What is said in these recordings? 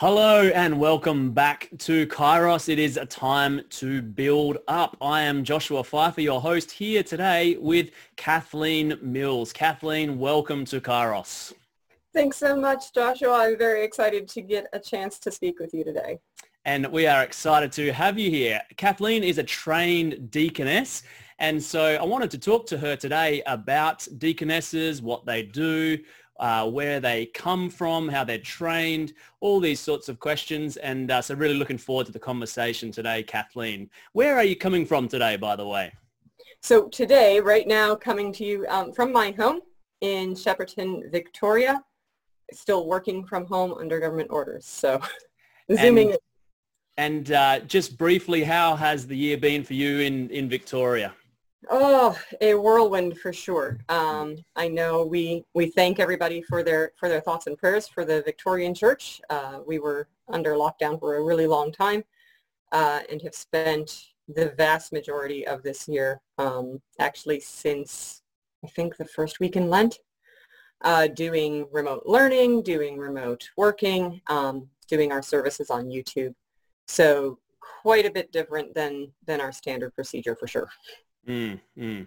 Hello and welcome back to Kairos. It is a time to build up. I am Joshua Pfeiffer, your host here today with Kathleen Mills. Kathleen, welcome to Kairos. Thanks so much, Joshua. I'm very excited to get a chance to speak with you today. And we are excited to have you here. Kathleen is a trained deaconess. And so I wanted to talk to her today about deaconesses, what they do, uh, where they come from, how they're trained, all these sorts of questions. And uh, so really looking forward to the conversation today, Kathleen. Where are you coming from today, by the way? So today, right now, coming to you um, from my home in Shepparton, Victoria, still working from home under government orders. So zooming and, And uh, just briefly, how has the year been for you in, in Victoria? Oh, a whirlwind for sure. Um, I know we we thank everybody for their for their thoughts and prayers for the Victorian Church. Uh, we were under lockdown for a really long time uh, and have spent the vast majority of this year, um, actually since I think the first week in Lent, uh, doing remote learning, doing remote working, um, doing our services on YouTube. So quite a bit different than than our standard procedure for sure. Mm, mm.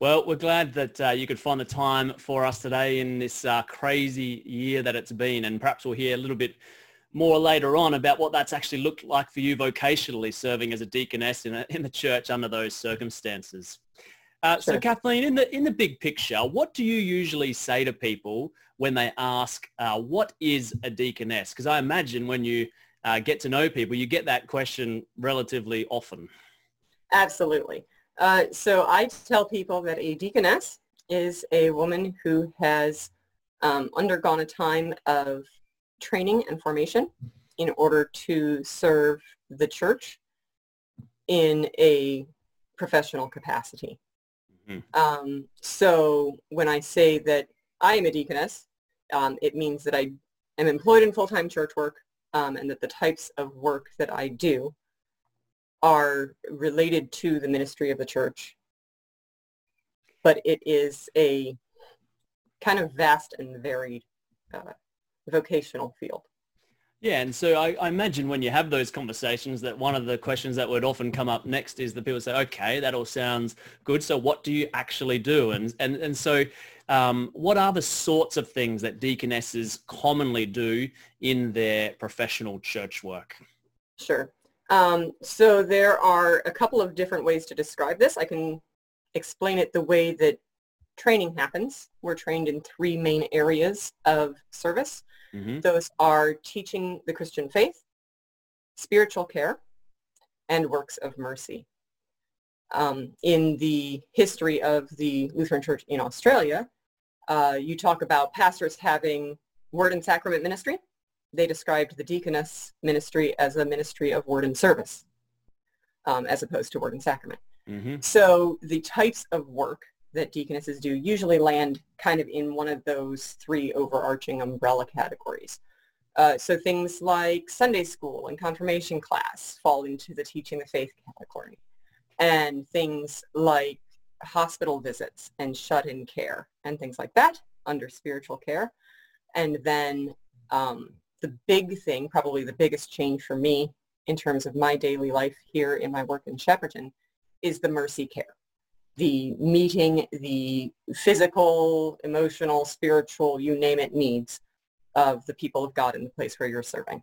Well, we're glad that uh, you could find the time for us today in this uh, crazy year that it's been, and perhaps we'll hear a little bit more later on about what that's actually looked like for you vocationally, serving as a deaconess in, a, in the church under those circumstances. Uh, sure. So, Kathleen, in the in the big picture, what do you usually say to people when they ask, uh, "What is a deaconess?" Because I imagine when you uh, get to know people, you get that question relatively often. Absolutely. Uh, so I tell people that a deaconess is a woman who has um, undergone a time of training and formation in order to serve the church in a professional capacity. Mm-hmm. Um, so when I say that I am a deaconess, um, it means that I am employed in full-time church work um, and that the types of work that I do are related to the ministry of the church. But it is a kind of vast and varied uh, vocational field. Yeah, and so I, I, imagine when you have those conversations that one of the questions that would often come up next is that people say, okay, that all sounds good. So what do you actually do? And, and, and so um, what are the sorts of things that deaconesses commonly do in their professional church work? Sure. Um, so there are a couple of different ways to describe this. I can explain it the way that training happens. We're trained in three main areas of service. Mm-hmm. Those are teaching the Christian faith, spiritual care, and works of mercy. Um, in the history of the Lutheran Church in Australia, uh, you talk about pastors having word and sacrament ministry they described the deaconess ministry as a ministry of word and service um, as opposed to word and sacrament. Mm-hmm. So the types of work that deaconesses do usually land kind of in one of those three overarching umbrella categories. Uh, so things like Sunday school and confirmation class fall into the teaching the faith category. And things like hospital visits and shut-in care and things like that under spiritual care. And then um, the big thing, probably the biggest change for me in terms of my daily life here in my work in Shepparton is the mercy care. The meeting the physical, emotional, spiritual, you name it, needs of the people of God in the place where you're serving.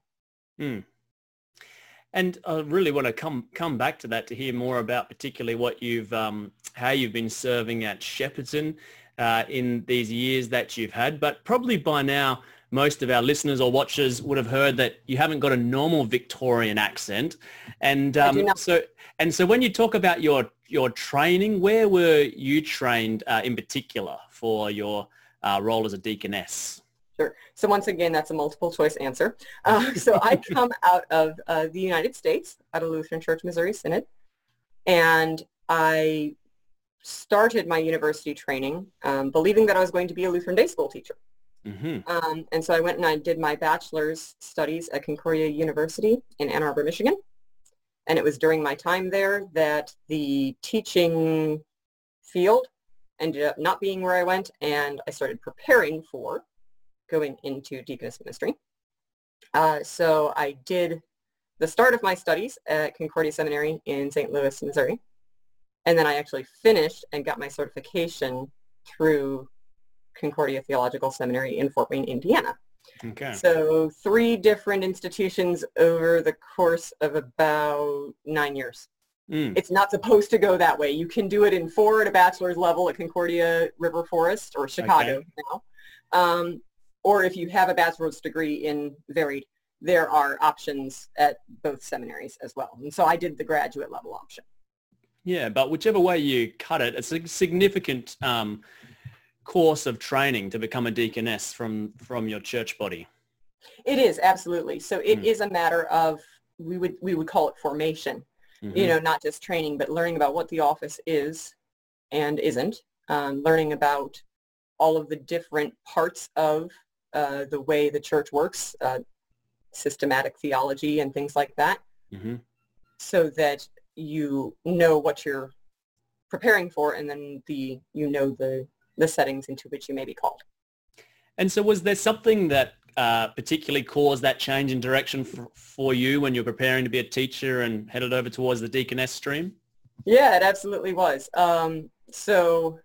Hmm. And I really want to come come back to that to hear more about particularly what you've um, how you've been serving at Shepparton uh, in these years that you've had. But probably by now, most of our listeners or watchers would have heard that you haven't got a normal Victorian accent. And um, so, and so when you talk about your your training, where were you trained uh, in particular for your uh, role as a deaconess? Sure. So once again, that's a multiple choice answer. Uh, so I come out of uh, the United States, out of Lutheran Church Missouri Synod, and I started my university training um, believing that I was going to be a Lutheran day school teacher. Mm-hmm. Um, and so I went and I did my bachelor's studies at Concordia University in Ann Arbor, Michigan. And it was during my time there that the teaching field ended up not being where I went, and I started preparing for going into deaconess ministry. Uh, so I did the start of my studies at Concordia Seminary in St. Louis, Missouri. And then I actually finished and got my certification through Concordia Theological Seminary in Fort Wayne, Indiana. Okay. So three different institutions over the course of about nine years. Mm. It's not supposed to go that way. You can do it in four at a bachelor's level at Concordia River Forest or Chicago Okay. now. Um, or if you have a bachelor's degree in varied, there are options at both seminaries as well. And so I did the graduate level option. Yeah, but whichever way you cut it, it's a significant um, course of training to become a deaconess from from your church body. It is absolutely. So it Mm. is a matter of we would we would call it formation. Mhm. You know, not just training, but learning about what the office is and isn't. Um, learning about all of the different parts of uh, the way the church works, uh, systematic theology and things like that, Mhm. so that you know what you're preparing for, and then the you know the the settings into which you may be called. And so, was there something that uh, particularly caused that change in direction for, for you when you're preparing to be a teacher and headed over towards the deaconess stream? Yeah, it absolutely was. Um, so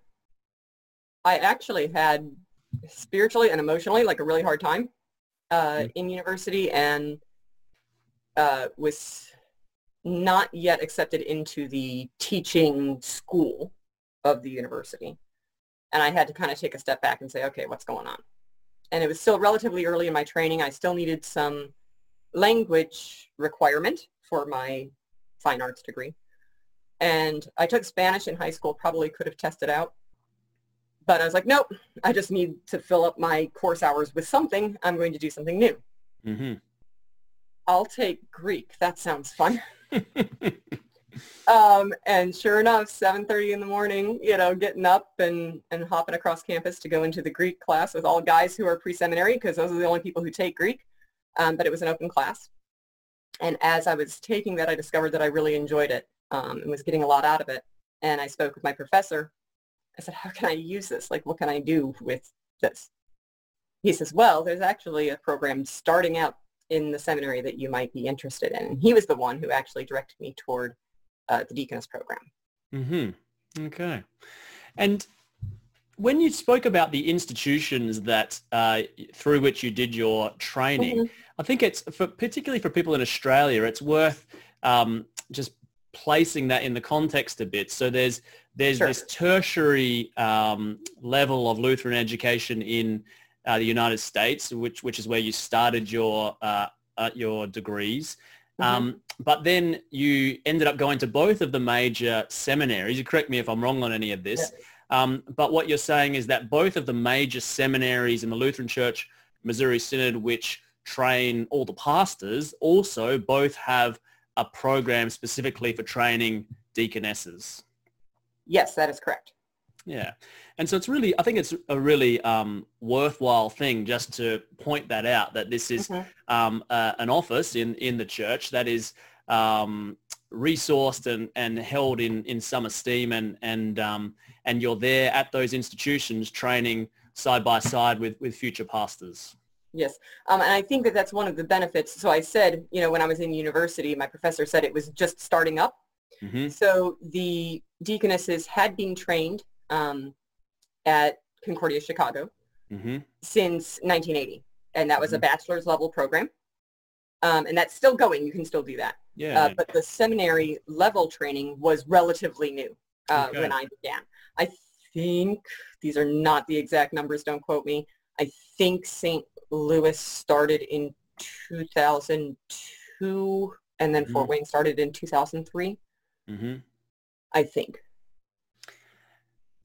I actually had spiritually and emotionally like a really hard time uh, Mm. in university and uh, was not yet accepted into the teaching school of the university. And I had to kind of take a step back and say, okay, what's going on? And it was still relatively early in my training. I still needed some language requirement for my fine arts degree. And I took Spanish in high school, probably could have tested out. But I was like, nope, I just need to fill up my course hours with something. I'm going to do something new. hmm I'll take Greek. That sounds fun. Um, and sure enough, 7.30 in the morning, you know, getting up and, and hopping across campus to go into the Greek class with all guys who are pre-seminary because those are the only people who take Greek. Um, but it was an open class. And as I was taking that, I discovered that I really enjoyed it um, and was getting a lot out of it. And I spoke with my professor. I said, how can I use this? Like, what can I do with this? He says, well, there's actually a program starting out in the seminary that you might be interested in. And he was the one who actually directed me toward uh, the deaconess program. Mm-hmm. Okay. And when you spoke about the institutions that uh, through which you did your training, Mhm. I think it's for particularly for people in Australia, it's worth um, just placing that in the context a bit. So there's there's Sure. this tertiary um, level of Lutheran education in uh, the United States, which which is where you started your uh, uh, your degrees. Mhm. Um, but then you ended up going to both of the major seminaries. You correct me if I'm wrong on any of this. Um, but what you're saying is that both of the major seminaries in the Lutheran Church, Missouri Synod, which train all the pastors, also both have a program specifically for training deaconesses. Yes, that is correct. Yeah. And so it's really, I think it's a really um, worthwhile thing just to point that out, that this is Mhm. um, uh, an office in, in the church that is um, resourced and, and held in, in some esteem and, and, um, and you're there at those institutions training side by side with, with future pastors. Yes. Um, and I think that that's one of the benefits. So I said, you know, when I was in university, my professor said it was just starting up. hmm So the deaconesses had been trained um, at Concordia Chicago hmm since 1980. And that was a Mhm. bachelor's level program. Um, and that's still going. You can still do that. Yeah. Uh, but the seminary level training was relatively new uh, Okay. when I began. I think, these are not the exact numbers, don't quote me. I think St. Louis started in 2002 and then Fort Mhm. Wayne started in 2003, hmm I think.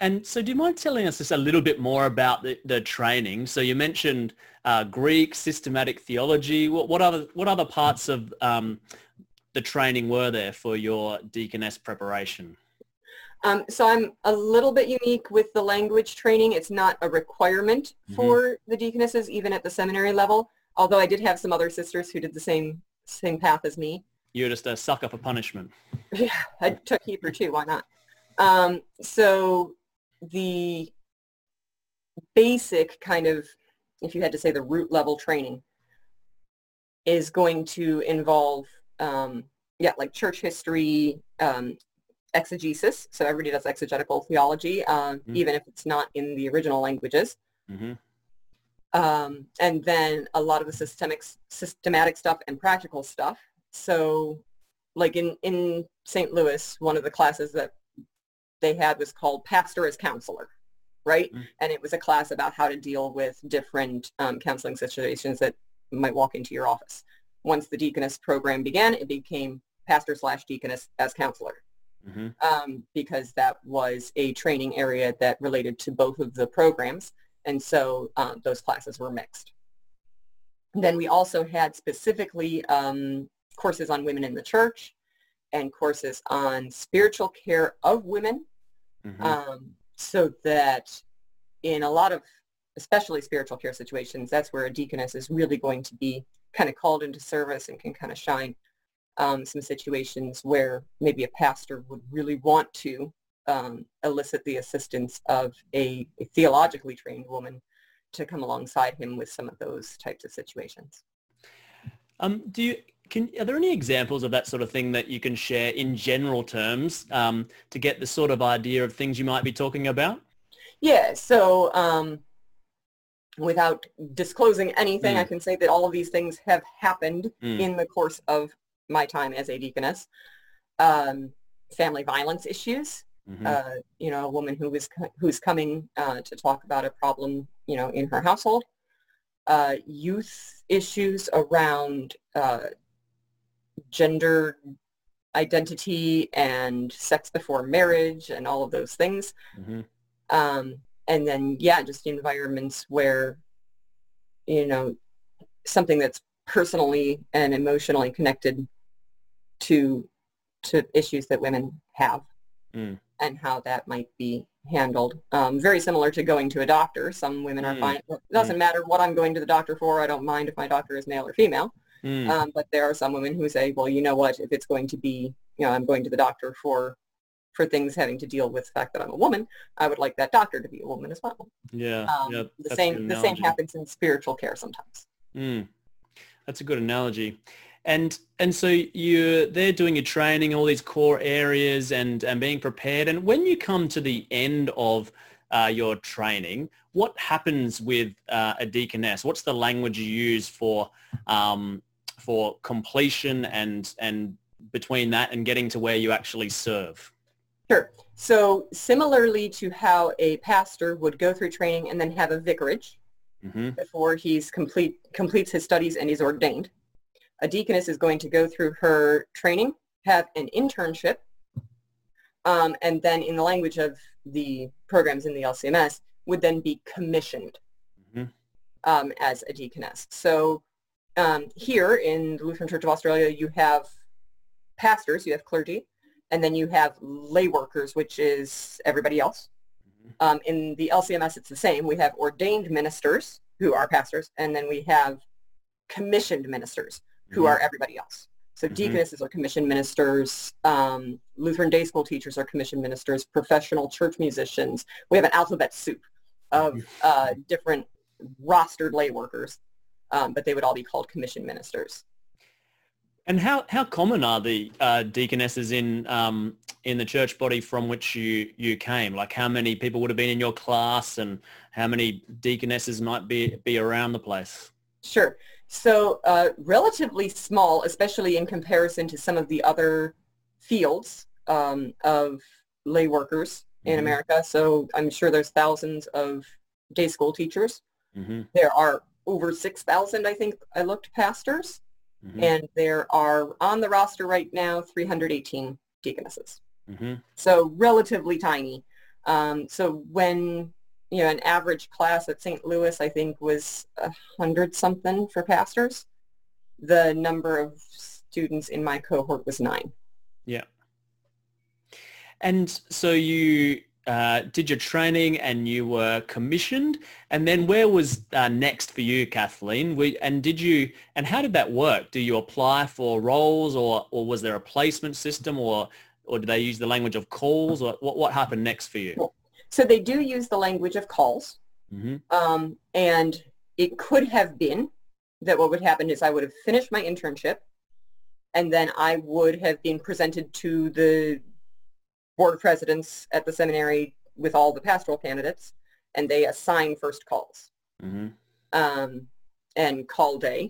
And so do you mind telling us just a little bit more about the, the training? So you mentioned uh, Greek, systematic theology. What, what other what other parts of um, the training were there for your deaconess preparation? Um, so I'm a little bit unique with the language training. It's not a requirement Mhm. for the deaconesses, even at the seminary level, although I did have some other sisters who did the same same path as me. You're just a sucker for punishment. Yeah, I took Hebrew too. Why not? Um, so the basic kind of, if you had to say the root level training, is going to involve, um, yeah, like church history, um, exegesis. So everybody does exegetical theology, um, mm-hmm. even if it's not in the original languages. Mm-hmm. Um, and then a lot of the systemic, systematic stuff and practical stuff. So like in, in St. Louis, one of the classes that they had was called Pastor as Counselor, right? Mm-hmm. And it was a class about how to deal with different um, counseling situations that might walk into your office. Once the deaconess program began, it became pastor slash deaconess as counselor. Mm-hmm. Um, because that was a training area that related to both of the programs. And so um, those classes were mixed. then we also had specifically um, courses on women in the church and courses on spiritual care of women mm-hmm. um, so that in a lot of especially spiritual care situations that's where a deaconess is really going to be kind of called into service and can kind of shine um, some situations where maybe a pastor would really want to um, elicit the assistance of a, a theologically trained woman to come alongside him with some of those types of situations. Um, do you can are there any examples of that sort of thing that you can share in general terms um, to get the sort of idea of things you might be talking about? Yeah. So um, without disclosing anything, mm. I can say that all of these things have happened mm. in the course of my time as a deaconess. Um, family violence issues. Mm-hmm. Uh, you know, a woman who was who's coming uh, to talk about a problem, you know, in her household. Uh, youth issues around uh, gender identity and sex before marriage and all of those things. Mm-hmm. Um, and then, yeah, just environments where, you know, something that's personally and emotionally connected to to issues that women have mm. and how that might be handled. Um, very similar to going to a doctor. Some women are mm. fine. It doesn't mm. matter what I'm going to the doctor for. I don't mind if my doctor is male or female. Mm. Um, but there are some women who say, well, you know what, if it's going to be, you know, I'm going to the doctor for for things having to deal with the fact that I'm a woman, I would like that doctor to be a woman as well. Yeah, um, yeah the same the same happens in spiritual care sometimes. Mm. That's a good analogy. And and so you're there doing your training, all these core areas, and and being prepared. And when you come to the end of uh, your training, what happens with uh, a deaconess? What's the language you use for um, for completion and and between that and getting to where you actually serve? Sure. So similarly to how a pastor would go through training and then have a vicarage mm-hmm. before he's complete completes his studies and he's ordained, a deaconess is going to go through her training, have an internship, um, and then in the language of the programs in the LCMS, would then be commissioned mm-hmm. um, as a deaconess. So um, here in the Lutheran Church of Australia, you have pastors, you have clergy, and then you have lay workers, which is everybody else. Mm-hmm. Um, in the LCMS, it's the same. We have ordained ministers who are pastors, and then we have commissioned ministers who mm-hmm. are everybody else. So mm-hmm. deaconesses are commissioned ministers. Um, Lutheran day school teachers are commissioned ministers. Professional church musicians. We have an alphabet soup of uh, different rostered lay workers, um, but they would all be called commissioned ministers. And how, how common are the uh, deaconesses in um, in the church body from which you you came? Like how many people would have been in your class, and how many deaconesses might be be around the place? Sure. So uh, relatively small, especially in comparison to some of the other fields um, of lay workers in mm-hmm. America. So I'm sure there's thousands of day school teachers. Mm-hmm. There are over 6,000, I think I looked, pastors. Mm-hmm. And there are on the roster right now 318 deaconesses. Mm-hmm. So relatively tiny. Um, so when you know, an average class at St. Louis, I think, was a hundred something for pastors. The number of students in my cohort was nine. Yeah. And so you uh, did your training and you were commissioned. And then where was uh, next for you, Kathleen? We, and did you, and how did that work? Do you apply for roles or, or was there a placement system or, or did they use the language of calls or what, what happened next for you? So they do use the language of calls. Mm-hmm. Um, and it could have been that what would happen is I would have finished my internship and then I would have been presented to the board of presidents at the seminary with all the pastoral candidates and they assign first calls. Mm-hmm. Um, and call day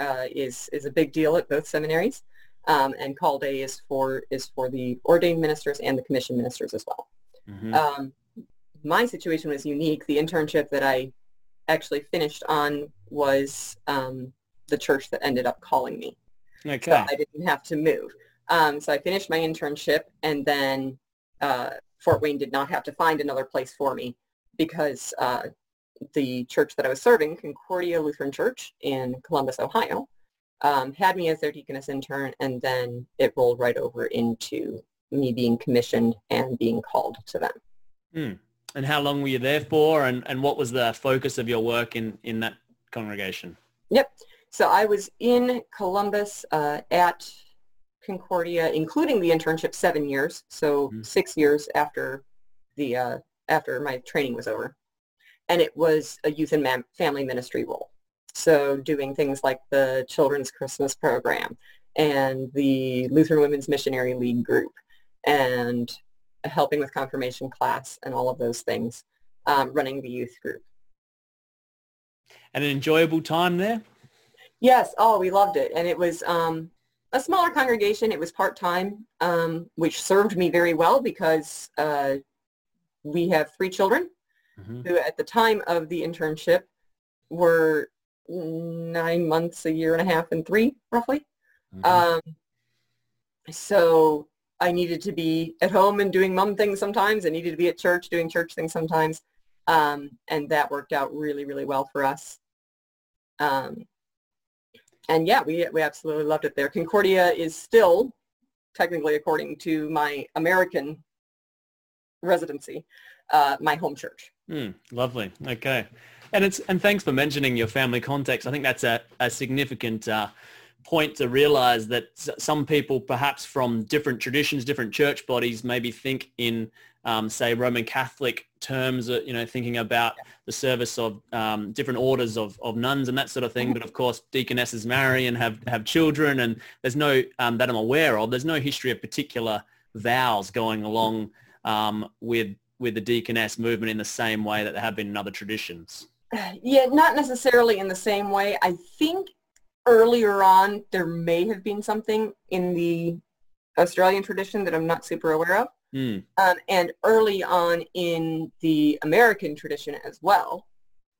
uh, is is a big deal at both seminaries. Um, and call day is for is for the ordained ministers and the commission ministers as well. Mm-hmm. Um, my situation was unique. The internship that I actually finished on was um, the church that ended up calling me. So okay. I didn't have to move. Um, so I finished my internship and then uh, Fort Wayne did not have to find another place for me because uh, the church that I was serving, Concordia Lutheran Church in Columbus, Ohio, um, had me as their deaconess intern and then it rolled right over into me being commissioned and being called to them. Hmm. And how long were you there for? And, and what was the focus of your work in, in that congregation? Yep. So I was in Columbus uh, at Concordia, including the internship, seven years. So Mhm. six years after the uh, after my training was over, and it was a youth and mam- family ministry role. So doing things like the Children's Christmas program and the Lutheran Women's Missionary League group, and helping with confirmation class and all of those things, um, running the youth group. And an enjoyable time there? Yes. Oh, we loved it. And it was um, a smaller congregation. It was part-time, um, which served me very well because uh, we have three children Mhm. who at the time of the internship were nine months, a year and a half, and three, roughly. Mhm. Um, so I needed to be at home and doing mom things sometimes. I needed to be at church doing church things sometimes. Um, and that worked out really, really well for us. Um, and yeah, we, we absolutely loved it there. Concordia is still, technically according to my American residency, uh, my home church. Hmm, lovely. Okay. And it's and thanks for mentioning your family context. I think that's a, a significant uh, point to realize that some people perhaps from different traditions, different church bodies maybe think in um, say Roman Catholic terms, uh, you know, thinking about the service of um, different orders of, of nuns and that sort of thing. But of course, deaconesses marry and have, have children and there's no, um, that I'm aware of, there's no history of particular vows going along um, with with the deaconess movement in the same way that there have been in other traditions. Yeah, not necessarily in the same way. I think earlier on there may have been something in the Australian tradition that I'm not super aware of. Hmm. Um, and early on in the American tradition as well,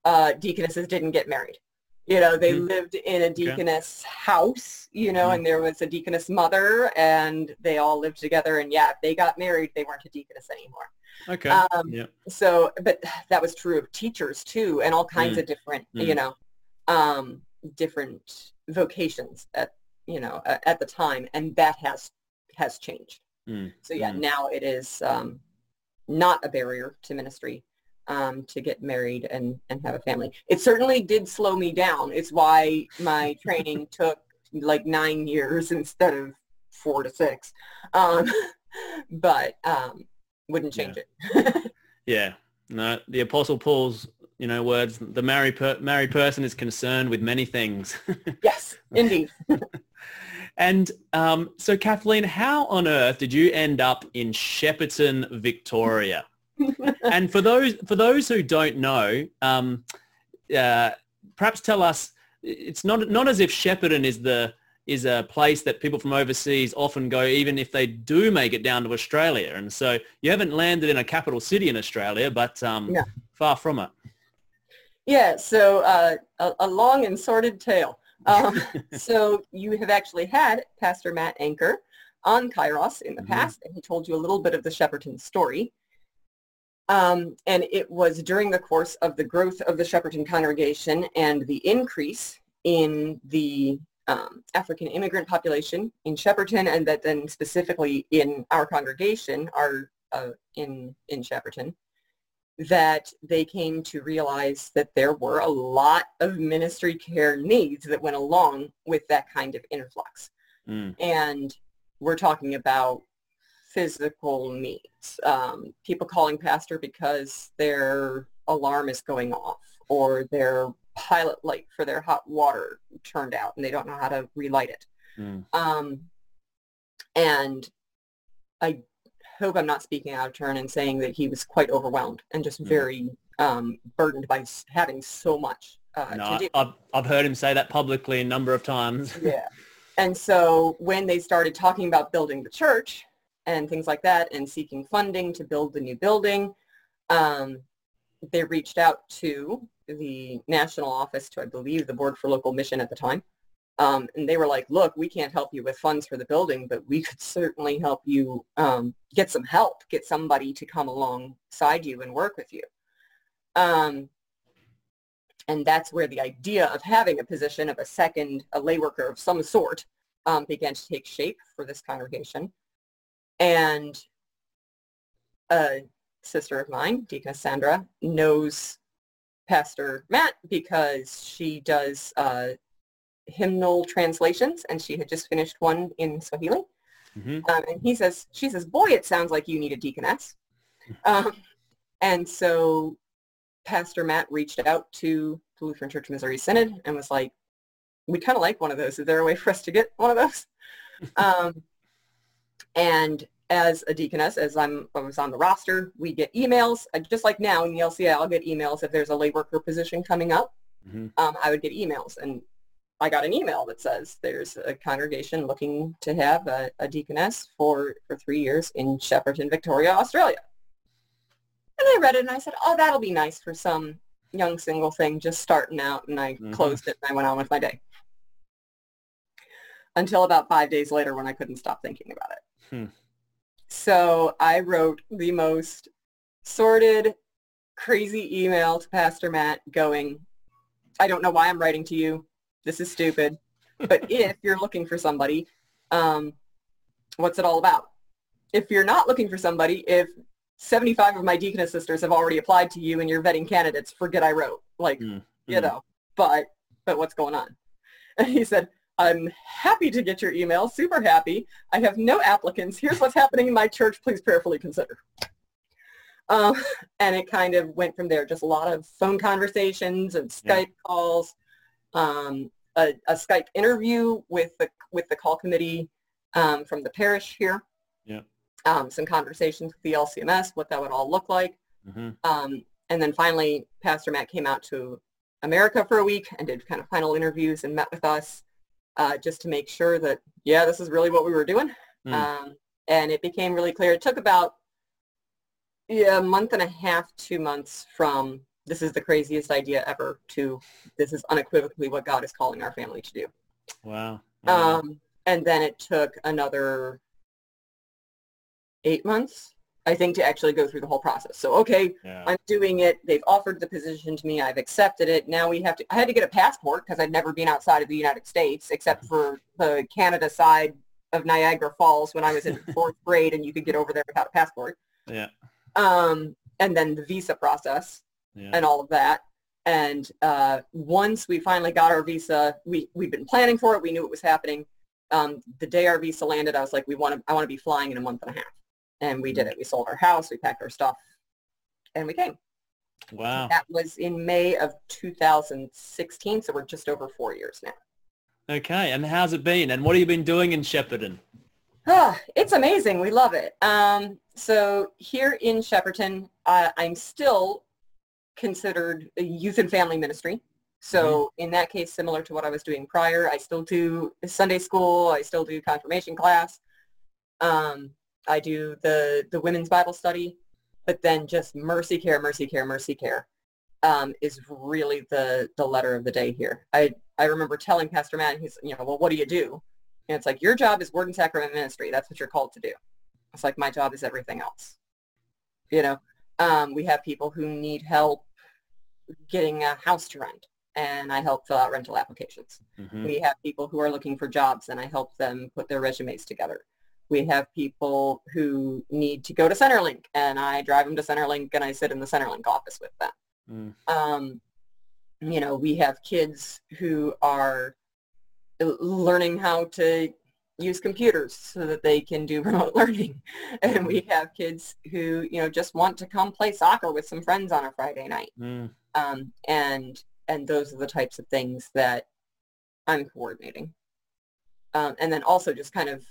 uh, deaconesses didn't get married. You know, they Mhm. lived in a deaconess house, you know, Mhm. and there was a deaconess mother and they all lived together. And yeah, if they got married, they weren't a deaconess anymore. Okay. Um, yeah. so, but that was true of teachers too, and all kinds Mm. of different, Mm. you know, um, different vocations at, you know, at the time, and that has has changed. Mm. So yeah, Mm. now it is um, not a barrier to ministry um, to get married and and have a family. It certainly did slow me down. It's why my training took like nine years instead of four to six. Um, but um, wouldn't change it. Yeah. No, the Apostle Paul's, you know, words, the married, per- married person is concerned with many things. yes, indeed. and um, so, Kathleen, how on earth did you end up in Shepparton, Victoria? and for those for those who don't know, um, uh, perhaps tell us. It's not not as if Shepparton is the is a place that people from overseas often go, even if they do make it down to Australia. And so you haven't landed in a capital city in Australia, but um, Yeah. far from it. Yeah, so uh, a, a long and sordid tale. Um, so you have actually had Pastor Matt Anchor on Kairos in the Mhm. past, and he told you a little bit of the Shepparton story. Um, and it was during the course of the growth of the Shepparton congregation and the increase in the um, African immigrant population in Shepparton, and that then specifically in our congregation, our uh, in in Shepparton, that they came to realize that there were a lot of ministry care needs that went along with that kind of influx. Mm, And we're talking about physical needs, um, people calling pastor because their alarm is going off or their pilot light for their hot water turned out and they don't know how to relight it. Mm. Um, and I hope I'm not speaking out of turn and saying that he was quite overwhelmed and just Mm. very um, burdened by having so much uh, No, to do. I've, I've heard him say that publicly a number of times. Yeah. And so when they started talking about building the church and things like that and seeking funding to build the new building, um, they reached out to the national office to, I believe, the Board for Local Mission at the time. Um, and they were like, look, we can't help you with funds for the building, but we could certainly help you um, get some help, get somebody to come alongside you and work with you. Um, and that's where the idea of having a position of a second, a lay worker of some sort, um, began to take shape for this congregation. And a sister of mine, Deaconess Sandra, knows Pastor Matt because she does uh, hymnal translations, and she had just finished one in Swahili. Mhm. Um, and he says, she says, boy, it sounds like you need a deaconess. Um, and so Pastor Matt reached out to the Lutheran Church Missouri Synod and was like, we kind of like one of those. Is there a way for us to get one of those? um, and as a deaconess, as I'm, I was on the roster, we get emails. Uh, Just like now in the LCA, I'll get emails if there's a lay worker position coming up. Mhm. Um, I would get emails. And I got an email that says there's a congregation looking to have a, a deaconess for, for three years in Shepparton, Victoria, Australia. And I read it and I said, oh, that'll be nice for some young single thing just starting out. And I Mhm. closed it and I went on with my day. Until about five days later when I couldn't stop thinking about it. Hmm. So I wrote the most sordid, crazy email to Pastor Matt going, I don't know why I'm writing to you. This is stupid. But if you're looking for somebody, um, what's it all about? If you're not looking for somebody, if 75 of my deaconess sisters have already applied to you and you're vetting candidates, forget I wrote. Like, Mm. you Mm. know, but, but what's going on? And he said, I'm happy to get your email, super happy. I have no applicants. Here's what's happening in my church. Please prayerfully consider. Um, and it kind of went from there. Just a lot of phone conversations and Yeah. Skype calls, um, a, a Skype interview with the with the call committee um, from the parish here. Yeah. Um, some conversations with the LCMS, what that would all look like. Mhm. Um, and then finally, Pastor Matt came out to America for a week and did kind of final interviews and met with us uh, just to make sure that, yeah, this is really what we were doing. Mm. Um, and it became really clear. It took about yeah, a month and a half, two months from this is the craziest idea ever to this is unequivocally what God is calling our family to do. Wow. Wow. Um, and then it took another eight months, I think, to actually go through the whole process. So, okay, yeah. I'm doing it. They've offered the position to me. I've accepted it. Now we have to, I had to get a passport because I'd never been outside of the United States except for the Canada side of Niagara Falls when I was in fourth grade and you could get over there without a passport. yeah. Um, and then the visa process Yeah. and all of that. And uh, once we finally got our visa, we we've been planning for it. We knew it was happening. Um, the day our visa landed, I was like, we want to. I want to be flying in a month and a half, and we did it. We sold our house, we packed our stuff, and we came. Wow. That was in May of 2016, so we're just over four years now. Okay. And how's it been? And what have you been doing in Shepparton? Ah, it's amazing. We love it. Um, so here in Shepparton, uh, I'm still considered a youth and family ministry. So in that case, similar to what I was doing prior, I still do Sunday school. I still do confirmation class. Um, I do the, the women's Bible study, but then just mercy care, mercy care, mercy care um, is really the, the letter of the day here. I, I remember telling Pastor Matt, he's, you know, well, what do you do? And it's like, your job is word and sacrament ministry. That's what you're called to do. It's like, my job is everything else. You know, um, we have people who need help getting a house to rent, and I help fill out rental applications. Mhm. We have people who are looking for jobs, and I help them put their resumes together. We have people who need to go to Centrelink, and I drive them to Centrelink, and I sit in the Centrelink office with them Mm. um, you know, we have kids who are learning how to use computers so that they can do remote learning. And we have kids who, you know, just want to come play soccer with some friends on a Friday night. Mm. Um, and and those are the types of things that I'm coordinating. Um, and then also just kind of,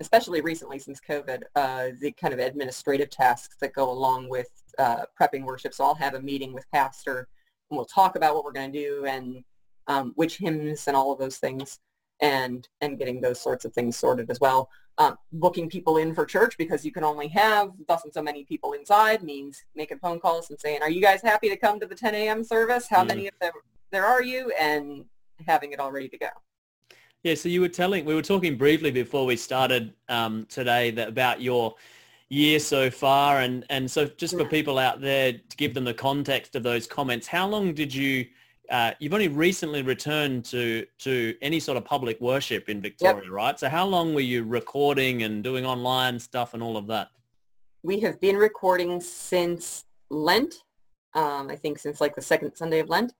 especially recently since COVID, uh, the kind of administrative tasks that go along with uh, prepping worship. So I'll have a meeting with pastor and we'll talk about what we're going to do and um, which hymns and all of those things and and getting those sorts of things sorted as well. Um, booking people in for church because you can only have thus and so many people inside means making phone calls and saying, are you guys happy to come to the 10 a.m. service? How mm. many of them there are you? And having it all ready to go. Yeah, so you were telling, we were talking briefly before we started um, today that, about your year so far. And, and so just for people out there to give them the context of those comments, how long did you, uh, you've only recently returned to, to any sort of public worship in Victoria, yep. right? So how long were you recording and doing online stuff and all of that? We have been recording since Lent, um, I think since like the second Sunday of Lent.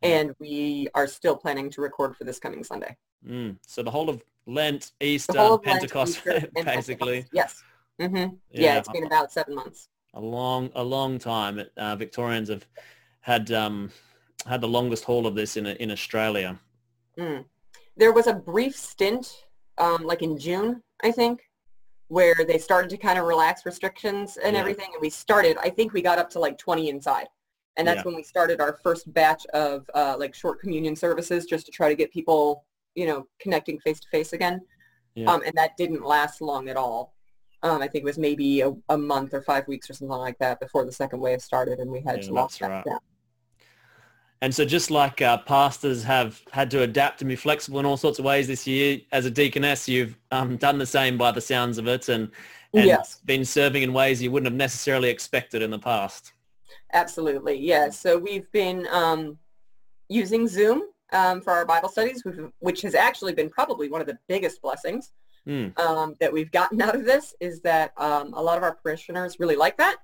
And we are still planning to record for this coming Sunday. Mm. So the whole of Lent, Easter, of Pentecost, Lent, Easter, basically. Pentecost. Yes. Mm-hmm. Yeah. yeah. it's been about seven months. A long, a long time. Uh, Victorians have had um, had the longest haul of this in in Australia. Mm. There was a brief stint, um, like in June, I think, where they started to kind of relax restrictions and yeah. everything, and we started. I think we got up to like 20 inside and that's yeah. when we started our first batch of uh, like short communion services just to try to get people you know, connecting face to face again. Yeah. Um, and that didn't last long at all. Um, I think it was maybe a, a, month or five weeks or something like that before the second wave started, and we had to lock that right. down. And so just like uh, pastors have had to adapt and be flexible in all sorts of ways this year, as a deaconess, you've um, done the same by the sounds of it and, and yes. been serving in ways you wouldn't have necessarily expected in the past. Absolutely, yeah. So we've been um, using Zoom um, for our Bible studies, which has actually been probably one of the biggest blessings mm. um, that we've gotten out of this is that um, a lot of our parishioners really like that.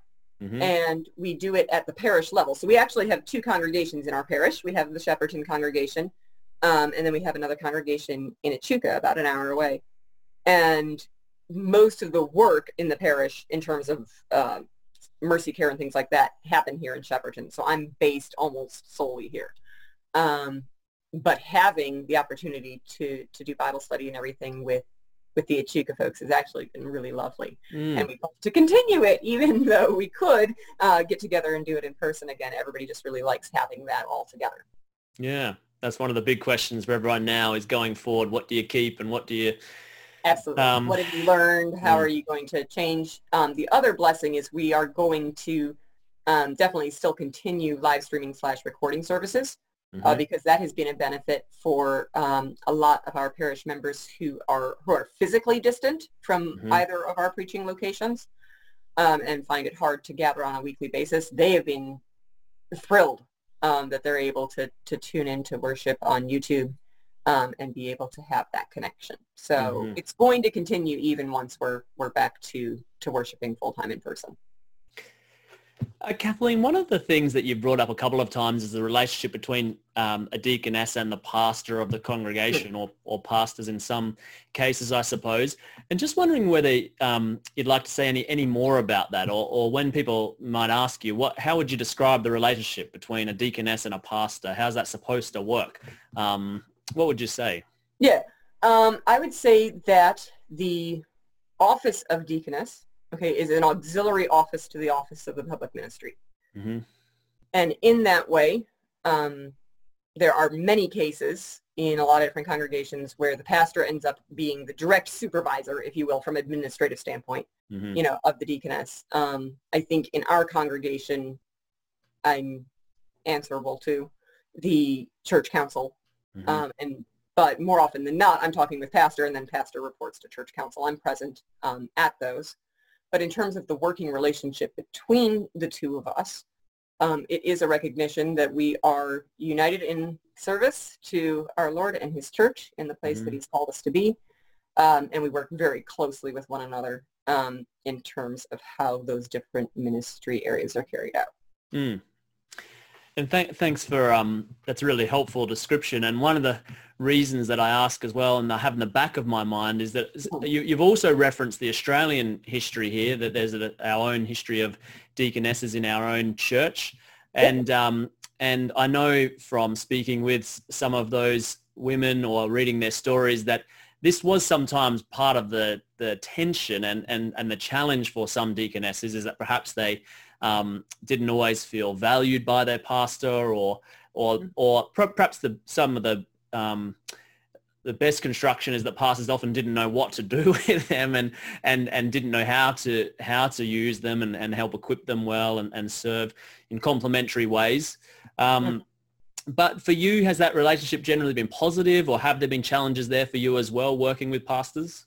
Mm-hmm. And we do it at the parish level. So we actually have two congregations in our parish. We have the Shepparton congregation, um, and then we have another congregation in Echuca, about an hour away. And most of the work in the parish in terms of uh, mercy care and things like that happen here in Shepparton. So I'm based almost solely here. Um, but having the opportunity to to do Bible study and everything with with the Echuca folks has actually been really lovely. Mm. And we hope to continue it, even though we could uh, get together and do it in person again. Everybody just really likes having that all together. Yeah, that's one of the big questions for everyone now is going forward. What do you keep and what do you... Absolutely. Um, what have you learned? How mm. are you going to change? Um, the other blessing is we are going to um, definitely still continue live streaming slash recording services mm-hmm. uh, because that has been a benefit for um, a lot of our parish members who are who are physically distant from mm-hmm. either of our preaching locations um, and find it hard to gather on a weekly basis. They have been thrilled um, that they're able to to tune in to worship on YouTube um, and be able to have that connection. So mm-hmm. it's going to continue even once we're we're back to to worshiping full time in person. Uh, Kathleen, one of the things that you've brought up a couple of times is the relationship between um, a deaconess and the pastor of the congregation, or, or pastors in some cases, I suppose. And just wondering whether um, you'd like to say any, any more about that, or, or when people might ask you, what, how would you describe the relationship between a deaconess and a pastor? How's that supposed to work? Um, what would you say? Yeah, um, I would say that the office of deaconess okay, is an auxiliary office to the office of the public ministry. Mm-hmm. And in that way, um, there are many cases in a lot of different congregations where the pastor ends up being the direct supervisor, if you will, from administrative standpoint, mm-hmm. you know, of the deaconess. Um, I think in our congregation, I'm answerable to the church council. Mm-hmm. Um, and but more often than not, I'm talking with pastor and then pastor reports to church council. I'm present um, at those. But in terms of the working relationship between the two of us, um, it is a recognition that we are united in service to our Lord and his church in the place mm-hmm. that he's called us to be. Um, and we work very closely with one another um, in terms of how those different ministry areas are carried out. Mm. And th- thanks for um, that's a really helpful description. And one of the reasons that I ask as well, and I have in the back of my mind, is that you, have also referenced the Australian history here. That there's a, our own history of deaconesses in our own church, and um, and I know from speaking with some of those women or reading their stories that this was sometimes part of the, the tension and, and, and the challenge for some deaconesses is that perhaps they um, didn't always feel valued by their pastor or, or, mm. or perhaps the, some of the, um, the best construction is that pastors often didn't know what to do with them and, and, and didn't know how to, how to use them and, and help equip them well and, and serve in complementary ways. Um, but for you, has that relationship generally been positive or have there been challenges there for you as well working with pastors?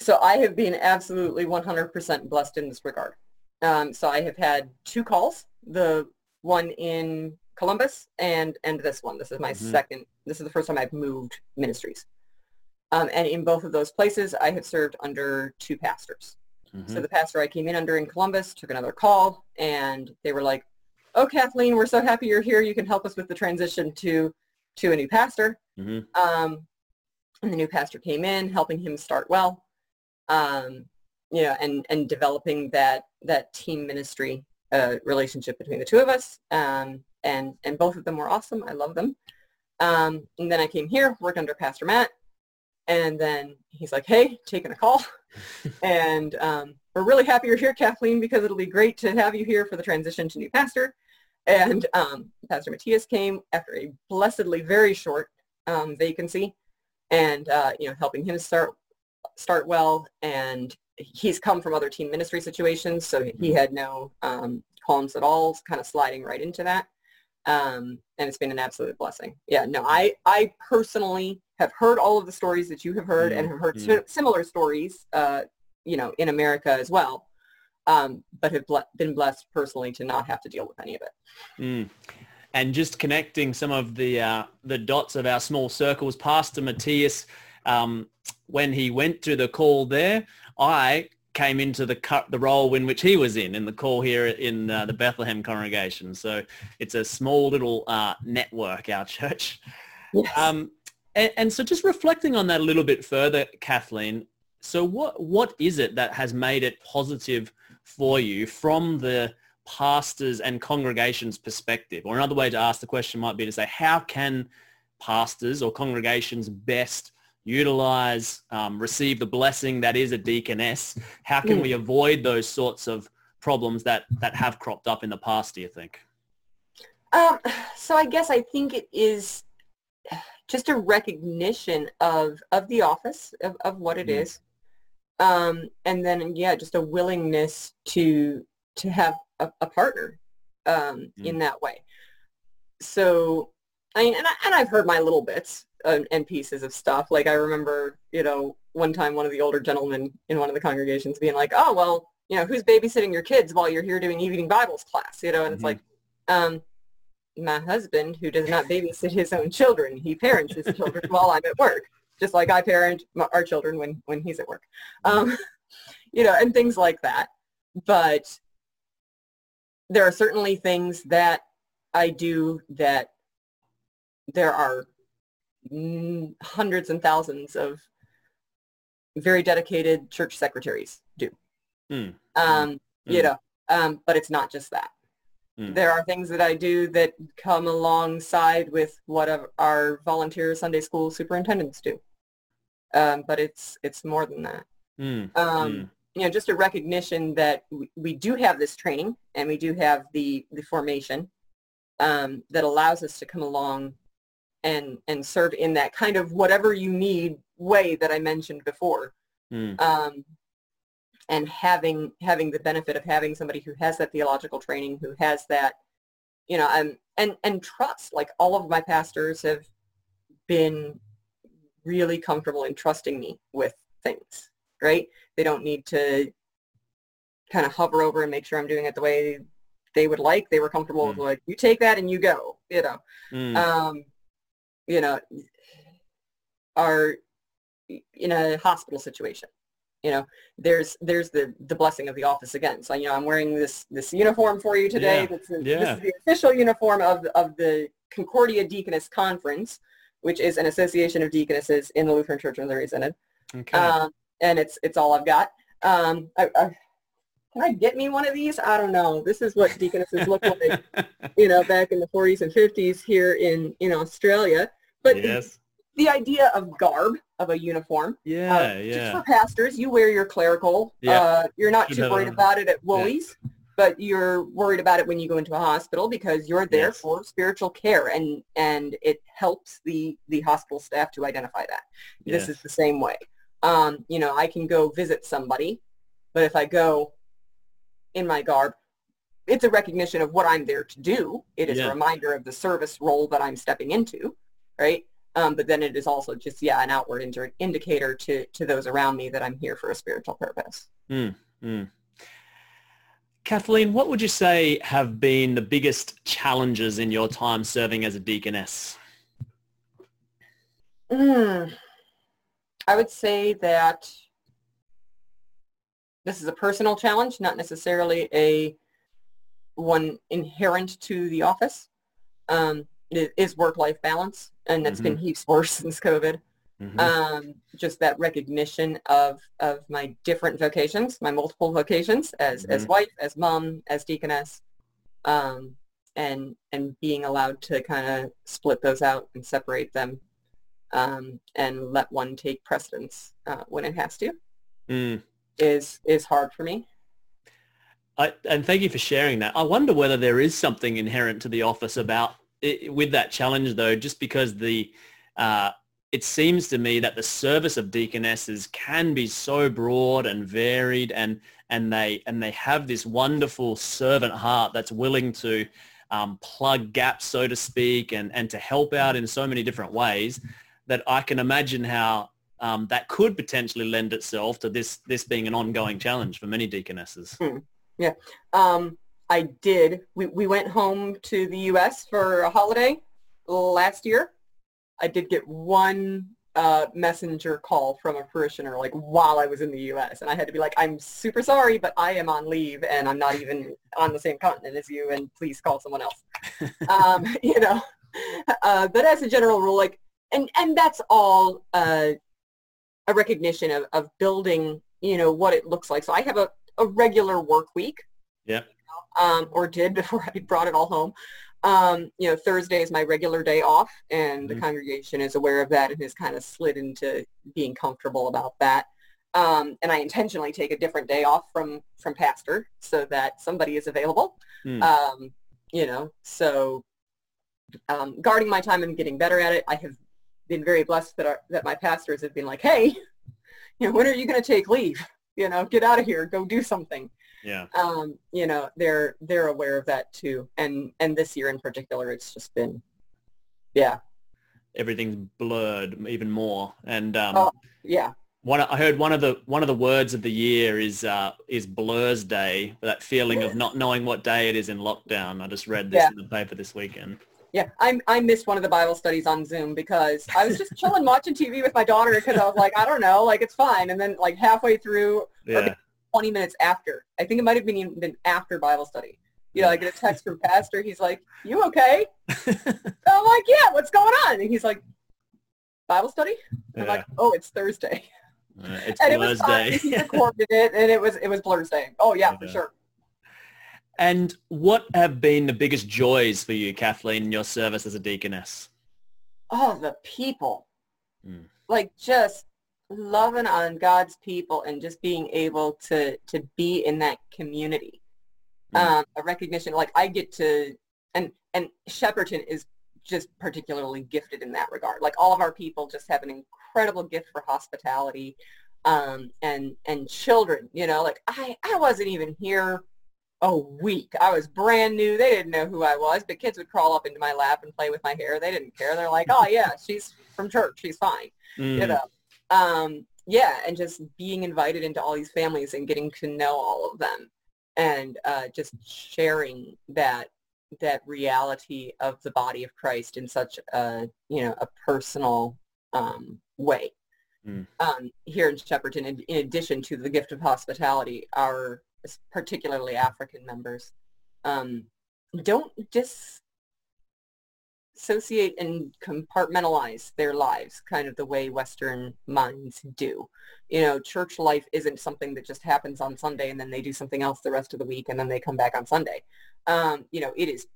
So I have been absolutely 100% blessed in this regard. Um, so I have had two calls, the one in Columbus and, and this one. This is my mm-hmm. second, this is the first time I've moved ministries. Um, and in both of those places, I have served under two pastors. Mm-hmm. So the pastor I came in under in Columbus took another call and they were like, oh, Kathleen, we're so happy you're here. You can help us with the transition to, to a new pastor. Mm-hmm. Um, and the new pastor came in, helping him start well, um, you know, and, and developing that, that team ministry uh, relationship between the two of us. Um, and, and both of them were awesome. I love them. Um, and then I came here, worked under Pastor Matt, and then he's like, hey, taking a call. and um, we're really happy you're here, Kathleen, because it'll be great to have you here for the transition to new pastor. And um, Pastor Matthias came after a blessedly very short um, vacancy and, uh, you know, helping him start, start well. And he's come from other team ministry situations, so he mm-hmm. had no um, qualms at all, kind of sliding right into that. Um, and it's been an absolute blessing. Yeah, no, I, I personally have heard all of the stories that you have heard mm-hmm. and have heard mm-hmm. similar stories, uh, you know, in America as well um, but have ble- been blessed personally to not have to deal with any of it. Mm. And just connecting some of the uh, the dots of our small circles, Pastor Matthias, um, when he went to the call there, I came into the the role in which he was in in the call here in uh, the Bethlehem congregation. So it's a small little uh, network, our church. Yes. Um, and, and, so just reflecting on that a little bit further, Kathleen. So what what is it that has made it positive for you from the pastors and congregations perspective? Or another way to ask the question might be to say, how can pastors or congregations best utilize, um, receive the blessing that is a deaconess? How can mm. we avoid those sorts of problems that, that have cropped up in the past, do you think? Um, so I guess I think it is just a recognition of, of the office, of, of what it mm. is, um, and then yeah, just a willingness to to have a, a partner um, mm. in that way. So I mean, and, I, and I've heard my little bits uh, and pieces of stuff. Like I remember, you know, one time one of the older gentlemen in one of the congregations being like, "Oh well, you know, who's babysitting your kids while you're here doing evening Bibles class?" You know, and mm-hmm. it's like, um, my husband who does not babysit his own children. He parents his children while I'm at work just like I parent our children when, when he's at work, um, you know, and things like that. But there are certainly things that I do that there are hundreds and thousands of very dedicated church secretaries do. Mm. Um, mm. You know, um, but it's not just that. Mm. There are things that I do that come alongside with what our volunteer Sunday school superintendents do um, but it's it's more than that. Mm. Um, mm. You know, just a recognition that we, we, do have this training and we do have the the formation um, that allows us to come along and and serve in that kind of whatever you need way that I mentioned before. Mm. Um, and having having the benefit of having somebody who has that theological training, who has that, you know, and and and trust. Like all of my pastors have been really comfortable in trusting me with things, right? They don't need to kind of hover over and make sure I'm doing it the way they would like. They were comfortable mm. with like, you take that and you go, you know. Mm. Um, you know, are in a hospital situation. You know, there's there's the the blessing of the office again. So you know, I'm wearing this this uniform for you today. Yeah. That's, yeah. This is the official uniform of of the Concordia Deaconess Conference which is an association of deaconesses in the Lutheran Church of Missouri Synod. Okay. Um, and it's it's all I've got. Um, I, I, can I get me one of these? I don't know. This is what deaconesses look like, you know, back in the 40s and 50s here in, in Australia. But yes. the idea of garb, of a uniform. Yeah, uh, yeah. Just for pastors, you wear your clerical. Yeah. Uh, you're not too worried about it at Woolies, but you're worried about it when you go into a hospital because you're there Yes. for spiritual care and, and it helps the, the hospital staff to identify that. This is the same way. Um, you know, I can go visit somebody, but if I go in my garb, it's a recognition of what I'm there to do. It is Yeah. a reminder of the service role that I'm stepping into, right? Um, but then it is also just, yeah, an outward indi- indicator to, to those around me that I'm here for a spiritual purpose. Mm, mm. Kathleen, what would you say have been the biggest challenges in your time serving as a deaconess? Mm. I would say that this is a personal challenge, not necessarily a one inherent to the office. Um, it is work-life balance, and that's been heaps worse since COVID. Mhm. Um, just that recognition of of my different vocations, my multiple vocations as as wife, as mom, as deaconess, um, and and being allowed to kind of split those out and separate them um, and let one take precedence uh, when it has to Mm. is is hard for me. I, and thank you for sharing that. I wonder whether there is something inherent to the office about it, with that challenge, though, just because the uh, it seems to me that the service of deaconesses can be so broad and varied, and and they and they have this wonderful servant heart that's willing to um, plug gaps, so to speak, and and to help out in so many different ways that I can imagine how um, that could potentially lend itself to this this being an ongoing challenge for many deaconesses. Yeah. Um, I did. We, we went home to the U.S. for a holiday last year. I did get one uh, messenger call from a parishioner like while I was in the U.S. and I had to be like, I'm super sorry, but I am on leave and I'm not even on the same continent as you, and please call someone else. um, you know, uh, but as a general rule, like, and and that's all uh, a recognition of of building, you know, what it looks like. So I have a a regular work week. Yeah. Um, or did before I brought it all home. Um, you know, Thursday is my regular day off, and the Mhm. congregation is aware of that and has kind of slid into being comfortable about that. Um, and I intentionally take a different day off from from pastor so that somebody is available. Hmm. Um, you know, so um, guarding my time and getting better at it. I have been very blessed that our, that my pastors have been like, hey, you know, when are you going to take leave? You know, get out of here, go do something. Yeah. Um, you know, they're they're aware of that too, and and this year in particular, it's just been, yeah, everything's blurred even more. And um, Oh. yeah, one, I heard one of the one of the words of the year is uh, is Blursday. That feeling of not knowing what day it is in lockdown. I just read this Yeah. in the paper this weekend. yeah. I I missed one of the Bible studies on Zoom because I was just chilling watching TV with my daughter because I was like, I don't know, like it's fine, and then like halfway through, Yeah. 20 minutes after. I think it might have been even been after Bible study. You know, I get a text from pastor. He's like, "You okay?" I'm like, "Yeah, what's going on?" And he's like, "Bible study." I'm Yeah. like, "Oh, it's Thursday." Uh, it's And it was. He recorded it, and it was it was Blursday. Oh yeah, for sure. and what have been the biggest joys for you, Kathleen, in your service as a deaconess? Oh, the people, Mm. like just loving on God's people and just being able to to be in that community. Mm. Um, a recognition, like I get to, and and Shepparton is just particularly gifted in that regard. Like all of our people just have an incredible gift for hospitality, um, and and children. You know, like I I wasn't even here a week. I was brand new. They didn't know who I was, but kids would crawl up into my lap and play with my hair. They didn't care. They're like, oh yeah, she's from church. She's fine. Mm. You know. Um, yeah, and just being invited into all these families and getting to know all of them, and uh, just sharing that that reality of the body of Christ in such a you know a personal um, way. Mm. Um, here in Shepparton, in, in addition to the gift of hospitality, our particularly African members um, don't just dissociate and compartmentalize their lives, kind of the way Western minds do. You know, church life isn't something that just happens on Sunday and then they do something else the rest of the week and then they come back on Sunday. Um, you know, it is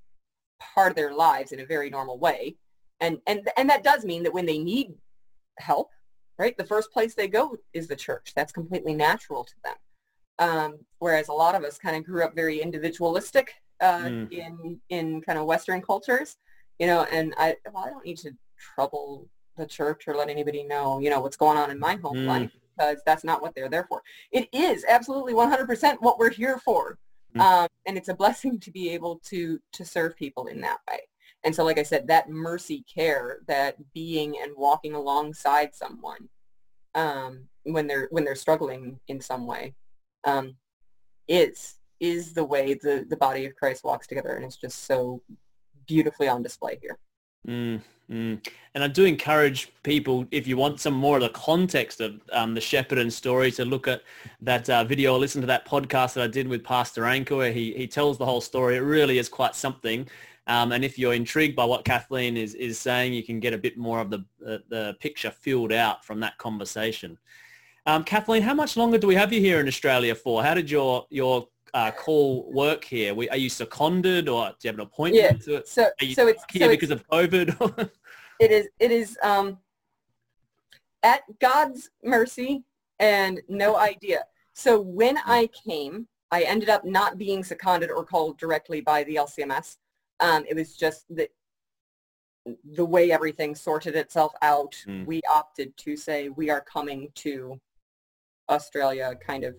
part of their lives in a very normal way. And, and, and that does mean that when they need help, right, the first place they go is the church. That's completely natural to them. Um, whereas a lot of us kind of grew up very individualistic uh, mm. in in kind of Western cultures, you know. And I well, I don't need to trouble the church or let anybody know, you know, what's going on in my home mm. life because that's not what they're there for. It is absolutely 100% what we're here for, mm. um, and it's a blessing to be able to to serve people in that way. And so, like I said, that mercy care, that being and walking alongside someone um, when they're when they're struggling in some way, um, is is the way the, the body of Christ walks together. And it's just so beautifully on display here. Mm, mm. And I do encourage people, if you want some more of the context of um, the Shepparton story, to look at that uh, video or listen to that podcast that I did with Pastor Anchor, where he, he tells the whole story. It really is quite something. Um, and if you're intrigued by what Kathleen is, is saying, you can get a bit more of the, uh, the picture filled out from that conversation. Um, Kathleen, how much longer do we have you here in Australia for? How did your, your uh, call work here? We, are you seconded or do you have an appointment? Yeah. To, so, are you so it's here so because of COVID? it is. It is um, at God's mercy and no idea. So when. I came, I ended up not being seconded or called directly by the LCMS. Um, it was just that the way everything sorted itself out, mm. we opted to say we are coming to Australia kind of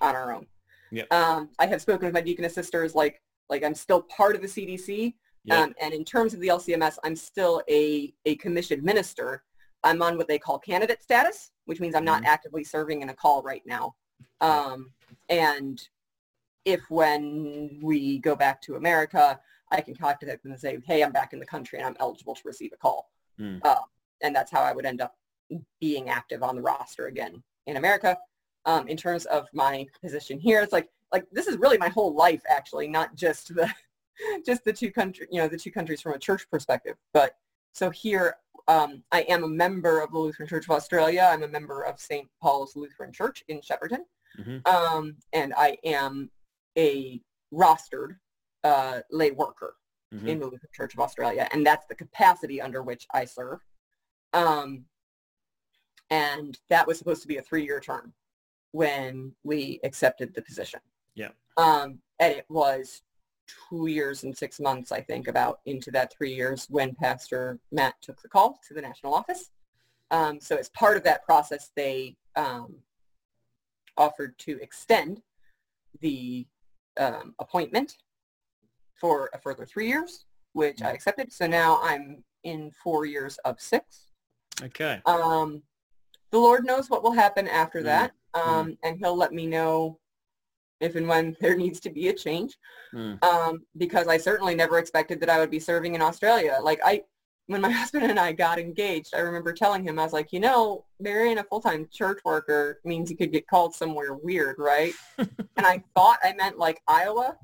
on our own. Yep. Um, I have spoken with my deaconess sisters, like like I'm still part of the CDC, yep. um, and in terms of the LCMS, I'm still a a commissioned minister. I'm on what they call candidate status, which means I'm not mm-hmm. actively serving in a call right now. Um, and if when we go back to America, I can contact them and say, hey, I'm back in the country and I'm eligible to receive a call. Mm. Uh, and that's how I would end up being active on the roster again in America um, in terms of my position here. It's like like this is really my whole life actually, not just the just the two country you know the two countries from a church perspective. But so here um, I am a member of the Lutheran Church of Australia. I'm a member of St. Paul's Lutheran Church in Shepparton, mm-hmm. um, and I am a rostered uh, lay worker mm-hmm. in the Lutheran Church of Australia, and that's the capacity under which I serve. Um, and that was supposed to be a three-year term when we accepted the position. Yeah. Um, and it was two years and six months, I think, about into that three years when Pastor Matt took the call to the national office. Um, so as part of that process, they um, offered to extend the um, appointment for a further three years, which I mm. accepted. So now I'm in four years of six. Okay. Um, the Lord knows what will happen after mm. that. Mm. um, mm. and he'll let me know if and when there needs to be a change. Mm. Um, because I certainly never expected that I would be serving in Australia. Like I, when my husband and I got engaged, I remember telling him, I was like, you know, marrying a full-time church worker means you could get called somewhere weird, right? and I thought I meant like Iowa.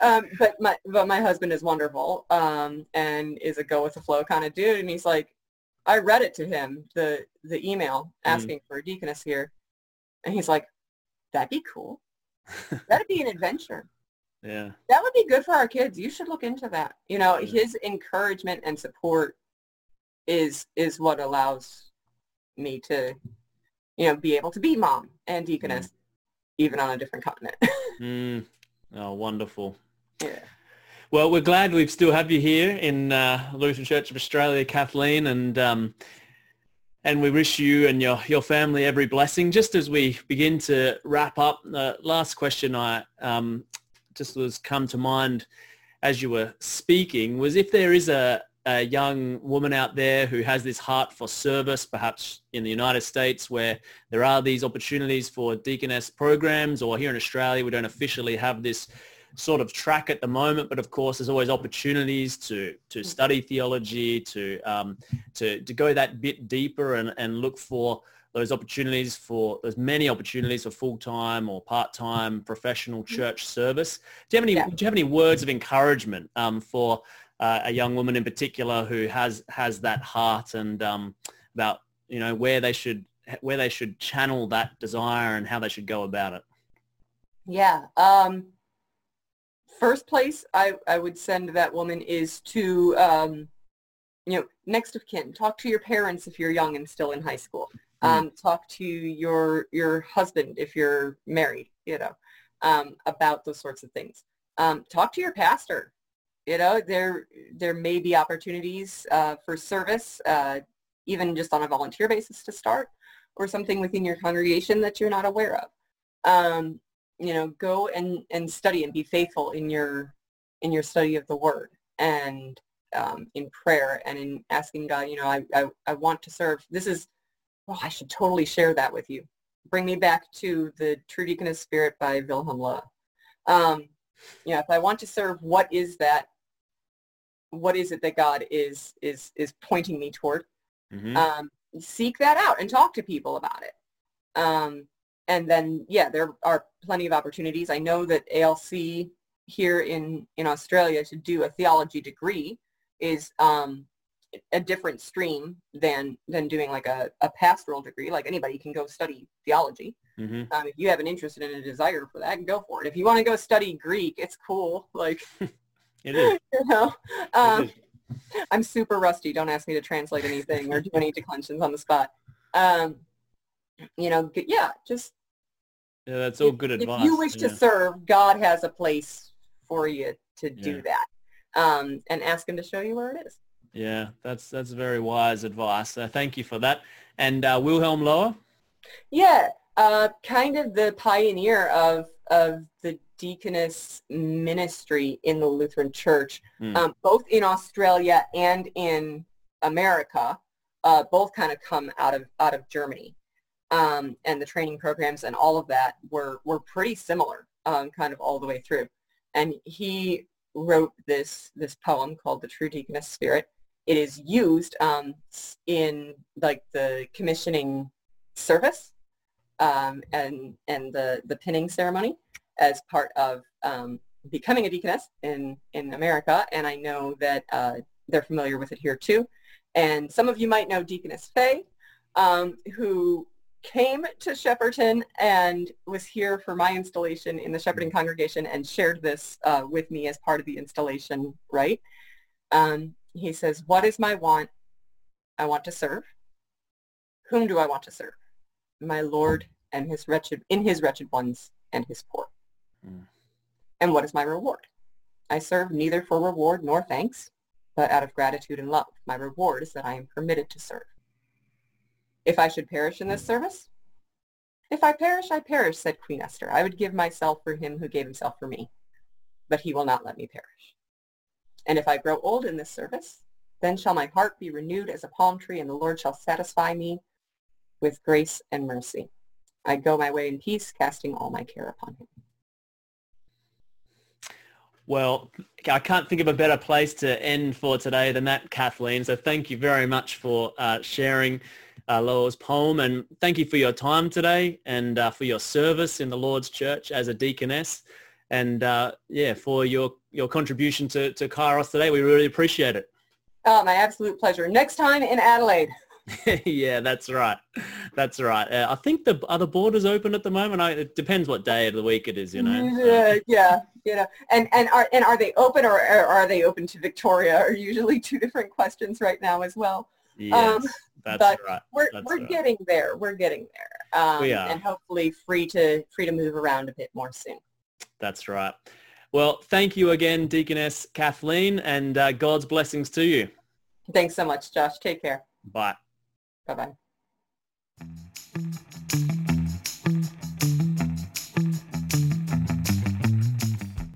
um, but my but my husband is wonderful um, and is a go with the flow kind of dude, and he's like, I read it to him, the, the email mm. asking mm. for a deaconess here. And he's like, that'd be cool. that'd be an adventure. Yeah. That would be good for our kids. You should look into that. You know, yeah. his encouragement and support is is what allows me to, you know, be able to be mom and deaconess, mm. even on a different continent. mm. Oh, wonderful. Yeah. Well, we're glad we still have you here in uh, Lutheran Church of Australia, Kathleen, and um, and we wish you and your, your family every blessing. Just as we begin to wrap up, the last question I um, just was come to mind as you were speaking was if there is a, a young woman out there who has this heart for service, perhaps in the United States where there are these opportunities for deaconess programs or here in Australia we don't officially have this sort of track at the moment, but of course there's always opportunities to to mm. study theology, to um, to to go that bit deeper and, and look for those opportunities for there's many opportunities for full-time or part-time professional Mm-hmm. church service. Do you have any Yeah. do you have any words of encouragement um, for uh, a young woman in particular who has has that heart and um, about you know where they should where they should channel that desire and how they should go about it? Yeah. Um, first place I, I would send that woman is to, um, you know, next of kin. Talk to your parents if you're young and still in high school. Mm. Um, talk to your your husband if you're married, you know, um, about those sorts of things. Um, talk to your pastor. You know, there there may be opportunities uh, for service, uh, even just on a volunteer basis to start, or something within your congregation that you're not aware of. Um, you know, go and, and study and be faithful in your in your study of the word and um, in prayer and in asking God, you know, I, I, I want to serve. This is, oh, I should totally share that with you. Bring me back to the True Deaconess Spirit by Wilhelm Löhe. Um, you know, if I want to serve, what is that? What is it that God is is is pointing me toward? Mhm. um, seek that out and talk to people about it. Um, and then, yeah, there are plenty of opportunities. I know that ALC here in, in Australia to do a theology degree is um, a different stream than, than doing like a, a pastoral degree. Like anybody can go study theology. Mhm. Um, if you have an interest and a desire for that, go for it. If you want to go study Greek, it's cool. Like, It is. you know, um, is. I'm super rusty. Don't ask me to translate anything or do any declensions on the spot. Um, you know, yeah, just Yeah, that's all if, good if advice. you wish to serve, God has a place for you to do Yeah. that. Um, and ask him to show you where it is. Yeah, that's that's very wise advice. So thank you for that. And uh, Wilhelm Löhe. Yeah, uh, kind of the pioneer of of the deaconess ministry in the Lutheran Church, Hmm. um, both in Australia and in America. Uh, both kind of come out of out of Germany, um, and the training programs and all of that were were pretty similar, um, kind of all the way through. And he wrote this this poem called "The True Deaconess Spirit." It is used um, in like the commissioning service um, and and the the pinning ceremony as part of um, becoming a deaconess in in America, and I know that uh, they're familiar with it here too. And some of you might know Deaconess Faye, um, who came to Shepparton and was here for my installation in the Shepparton congregation and shared this uh, with me as part of the installation. Right? Um, he says, "What is my want? I want to serve. Whom do I want to serve? My Lord and his wretched in his wretched ones and his poor. Mm. And what is my reward? I serve neither for reward nor thanks, but out of gratitude and love. My reward is that I am permitted to serve. If I should perish in this service, if I perish, I perish, said Queen Esther. I would give myself for him who gave himself for me, but he will not let me perish. And if I grow old in this service, then shall my heart be renewed as a palm tree, and the Lord shall satisfy me with grace and mercy. I go my way in peace, casting all my care upon him. Well, I can't think of a better place to end for today than that, Kathleen. So thank you very much for uh, sharing uh, poem and thank you for your time today and uh, for your service in the Lord's Church as a deaconess and uh, yeah, for your, your contribution to, to Kairos today. We really appreciate it. Oh, my absolute pleasure. Next time in Adelaide. yeah, that's right. That's right. Uh, I think the other borders open at the moment. I, it depends what day of the week it is, you know. Yeah, yeah, you know. And and are and are they open or, or are they open to Victoria? Are usually two different questions right now as well. yes, um, that's but right. We're That's we're right. getting there. We're getting there. Um, We are. And hopefully free to free to move around a bit more soon. That's right. Well, thank you again, Deaconess Kathleen, and uh, God's blessings to you. Thanks so much, Josh. Take care. Bye. Bye bye.